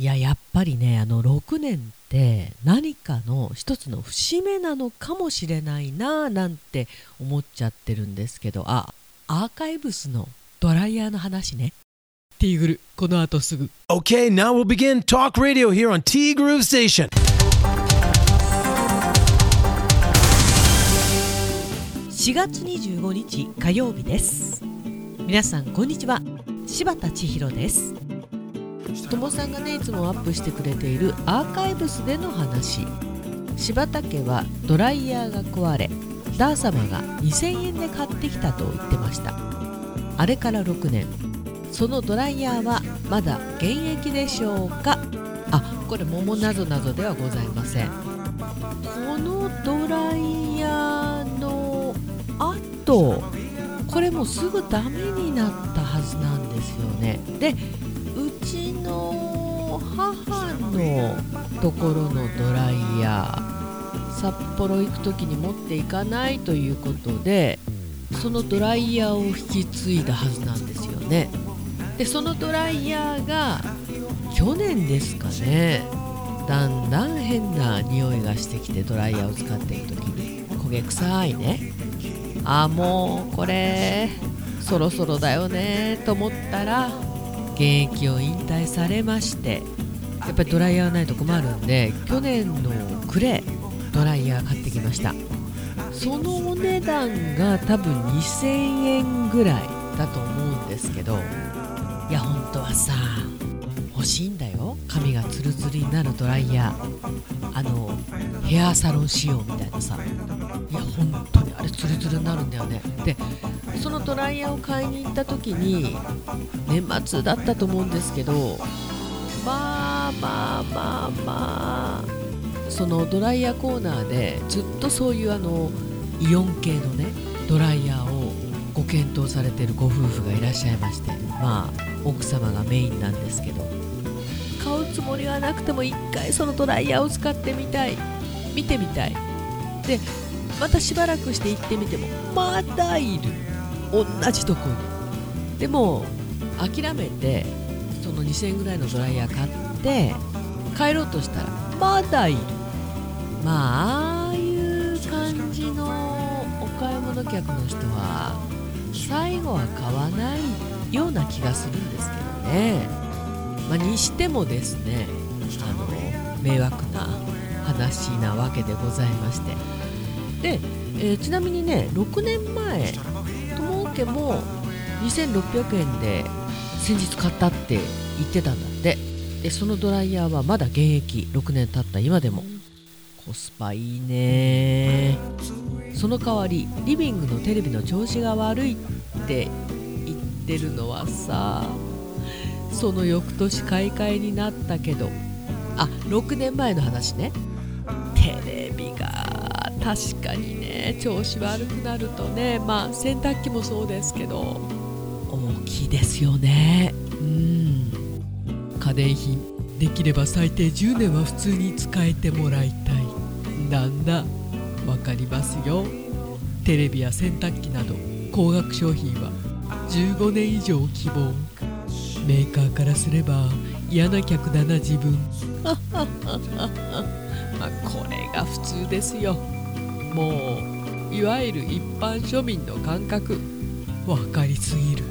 いややっぱりねあの6年って何かの一つの節目なのかもしれないななんて思っちゃってるんですけどあアーカイブスのドライヤーの話ね。ティーグルこの後すぐ。Okay, now we'll begin Talk Radio here on T Groove Station. 4月25日火曜日です。皆さんこんにちは。柴田千尋ですともさんがねいつもアップしてくれているアーカイブスでの話。柴田家はドライヤーが壊れダー様が2000円で買ってきたと言ってました。あれから6年。そのドライヤーはまだ現役でしょうか？あこれ桃なぞなぞではございません。このドライヤーの後これもすぐダメになったはずなんですよね。でちの母のところのドライヤー札幌行く時に持っていかないということでそのドライヤーを引き継いだはずなんですよね。でそのドライヤーが去年ですかねだんだん変な匂いがしてきてドライヤーを使っている時に焦げ臭いね。あもうこれそろそろだよねと思ったら現役を引退されましてやっぱりドライヤーないと困るんで去年の暮れドライヤー買ってきました。そのお値段が多分2000円ぐらいだと思うんですけどいや本当はさ欲しいんだよ。髪がツルツルになるドライヤー。あのヘアサロン仕様みたいなさ。いや本当あれツルツルになるんだよね。でそのドライヤーを買いに行った時に年末だったと思うんですけどまあまあまあまあそのドライヤーコーナーでずっとそういうあのイオン系のねドライヤーをご検討されてるご夫婦がいらっしゃいましてまあ奥様がメインなんですけど。買うつもりはなくても一回そのドライヤーを使ってみたい。見てみたい。でまたしばらくして行ってみてもまだいる。同じとこに。でも諦めてその2000円ぐらいのドライヤー買って帰ろうとしたらまだいる。まあああいう感じのお買い物客の人は最後は買わないような気がするんですけどね、まあ、にしてもですねあの迷惑な話なわけでございまして。で、えーちなみにね6年前友家も2600円で先日買ったって言ってたんだって。でそのドライヤーはまだ現役6年経った今でも。コスパいいね。その代わりリビングのテレビの調子が悪いって言ってるのはさその翌年買い替えになったけど。あ6年前の話ね。テレビが確かにね調子悪くなるとねまあ洗濯機もそうですけど。大きいですよね。うん。家電品。できれば最低10年は普通に使えてもらいたい。なんだわかりますよ。テレビや洗濯機など高額商品は15年以上希望。メーカーからすれば嫌な客だな自分。まあこれが普通ですよ。もういわゆる一般庶民の感覚分かりすぎる。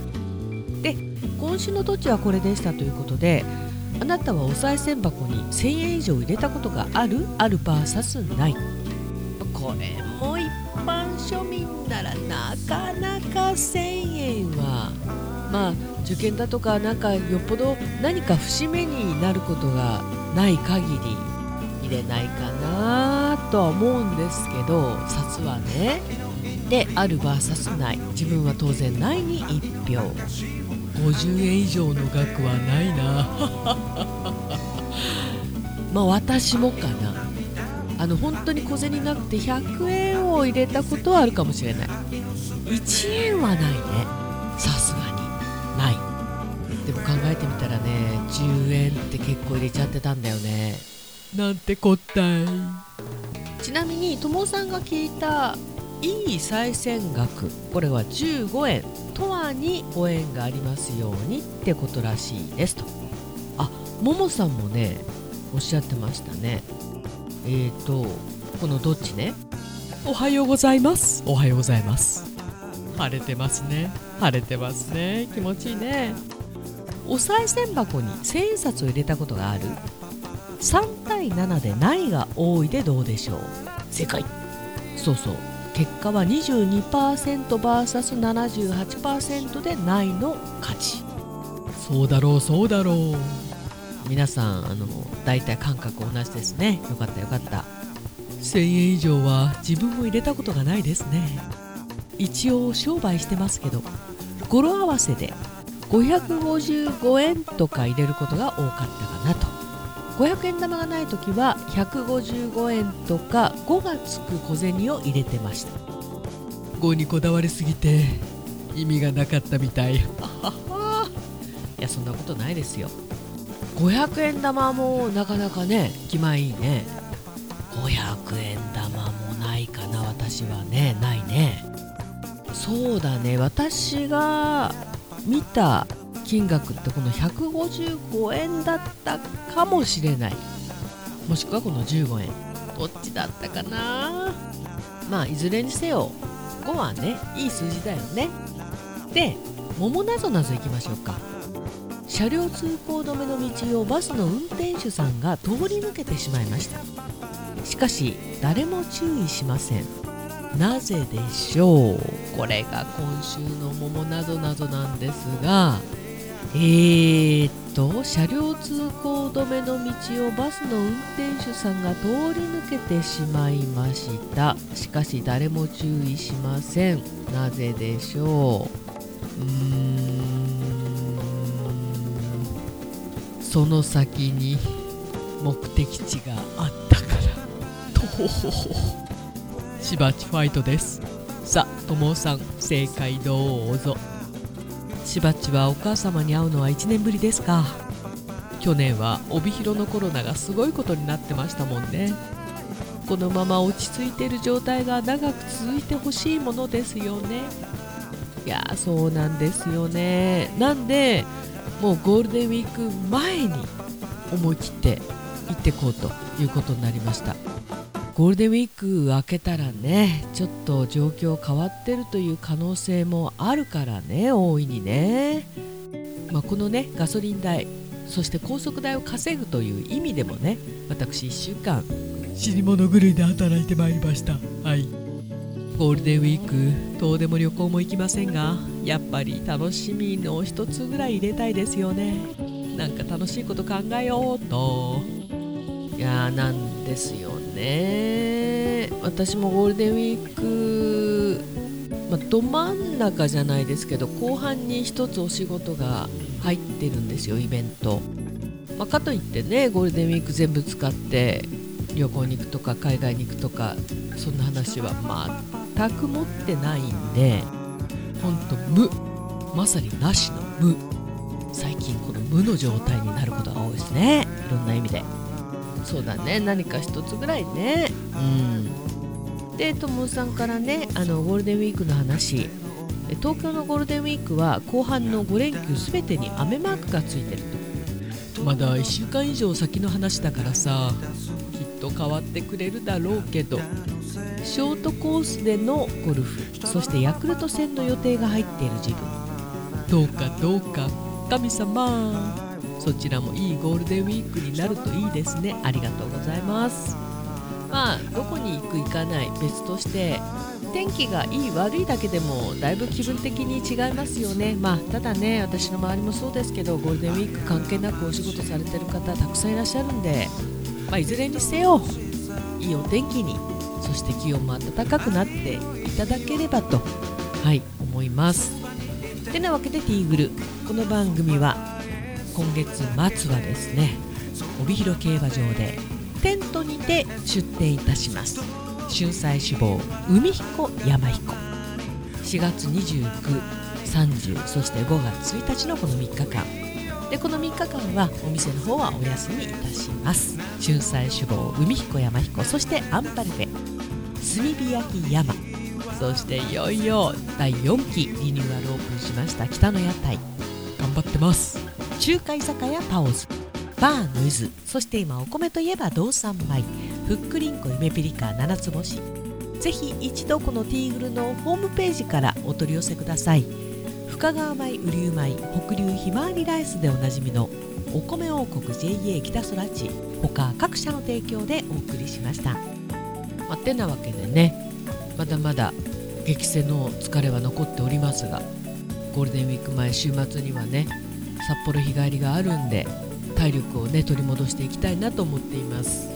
で今週の土地はこれでしたということであなたはお賽銭箱に1000円以上入れたことがある？ある VS ない。これも一般庶民ならなかなか1000円は。まあ受験だとかなんかよっぽど何か節目になることがない限り入れないかな。とは思うんですけど札はねである VS ない自分は当然ないに1票。50円以上の額はないな。まあ私もかな。あの本当に小銭なくて100円を入れたことはあるかもしれない。1円はないね。さすがに。ない。でも考えてみたらね10円って結構入れちゃってたんだよね。なんてこったいちなみに友さんが聞いたいい賽銭額これは15円とはにご縁がありますようにってことらしいですと。あももさんもねおっしゃってましたね。えーとこのどっちね？おはようございます。おはようございます。晴れてますね。晴れてますね。気持ちいいね。お賽銭箱に千円札を入れたことがある？3対7でないが多いでどうでしょう？正解そうそう。結果は 22%vs78% でないの勝ち。そうだろうそうだろう。皆さんあの大体感覚同じですね。よかったよかった。1000円以上は自分も入れたことがないですね。一応商売してますけど語呂合わせで555円とか入れることが多かったかな。と500円玉がない時は155円とか5がつく小銭を入れてました。5にこだわりすぎて意味がなかったみたい。いやそんなことないですよ。500円玉もなかなかね気前いいね。500円玉もないかな私はね。ないね。そうだね。私が見た金額ってこの155円だったかもしれない。もしくはこの15円。どっちだったかな？まあいずれにせよ5はねいい数字だよね。で桃なぞなぞいきましょうか。車両通行止めの道をバスの運転手さんが通り抜けてしまいました。しかし誰も注意しません。なぜでしょう？これが今週の桃なぞなぞなんですがえー、っと車両通行止めの道をバスの運転手さんが通り抜けてしまいました。しかし誰も注意しません。なぜでしょう？うーん。その先に目的地があったから。とほほほしばちファイトです。さあともさん正解どうぞ。しばっちはお母様に会うのは1年ぶりですか。去年は帯広のコロナがすごいことになってましたもんね。このまま落ち着いてる状態が長く続いてほしいものですよね。いやそうなんですよね。なんでもうゴールデンウィーク前に思い切って行ってこうということになりました。ゴールデンウィーク明けたらねちょっと状況変わってるという可能性もあるからね大いにね、まあ、このねガソリン代そして高速代を稼ぐという意味でもね私1週間死に物狂いで働いてまいりました。はい。ゴールデンウィーク遠出も旅行も行きませんがやっぱり楽しみの一つぐらい入れたいですよね。なんか楽しいこと考えようと。いやーなんですよね。私もゴールデンウィーク、ま、ど真ん中じゃないですけど後半に一つお仕事が入ってるんですよイベント、ま、かといってねゴールデンウィーク全部使って旅行に行くとか海外に行くとかそんな話は全く持ってないんでほんと無。まさになしの無。最近この無の状態になることが多いですね。いろんな意味で。そうだね。何か一つぐらいね。うん。でともさんからねあのゴールデンウィークの話。東京のゴールデンウィークは後半の5連休すべてに雨マークがついてると。まだ1週間以上先の話だからさきっと変わってくれるだろうけど。ショートコースでのゴルフそしてヤクルト戦の予定が入っている自分どうかどうか神様そちらもいいゴールデンウィークになるといいですね。ありがとうございます。まあどこに行く行かない別として天気がいい悪いだけでもだいぶ気分的に違いますよね。まあただね私の周りもそうですけどゴールデンウィーク関係なくお仕事されてる方たくさんいらっしゃるんでまあいずれにせよいいお天気にそして気温も暖かくなっていただければとはい思います。てなわけでティーグル。この番組は今月末はですね帯広競馬場でテントにて出店いたします。春菜志望海彦山彦。4月2930そして5月1日のこの3日間。でこの3日間はお店の方はお休みいたします。春菜志望海彦山彦そしてアンパルフェ炭火焼き山。そしていよいよ第4期リニューアルオープンしました北の屋台。頑張ってます。中華居酒屋パオズ。バーノイズそして今お米といえば道産米。ふっくりんこ夢ピリカ七つ星。ぜひ一度このティーグルのホームページからお取り寄せください。深川米雨竜米北流ひまわりライスでおなじみのお米王国 JA 北空地他各社の提供でお送りしました、まあ、てなわけでねまだまだ激戦の疲れは残っておりますがゴールデンウィーク前週末にはね札幌日帰りがあるんで体力をね取り戻していきたいなと思っています。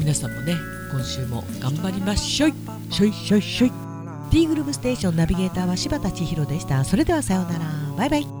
皆さんもね今週も頑張りましょい。しょいしょいしょい T グループステーションナビゲーターは柴田千尋でした。それではさようなら。バイバイ。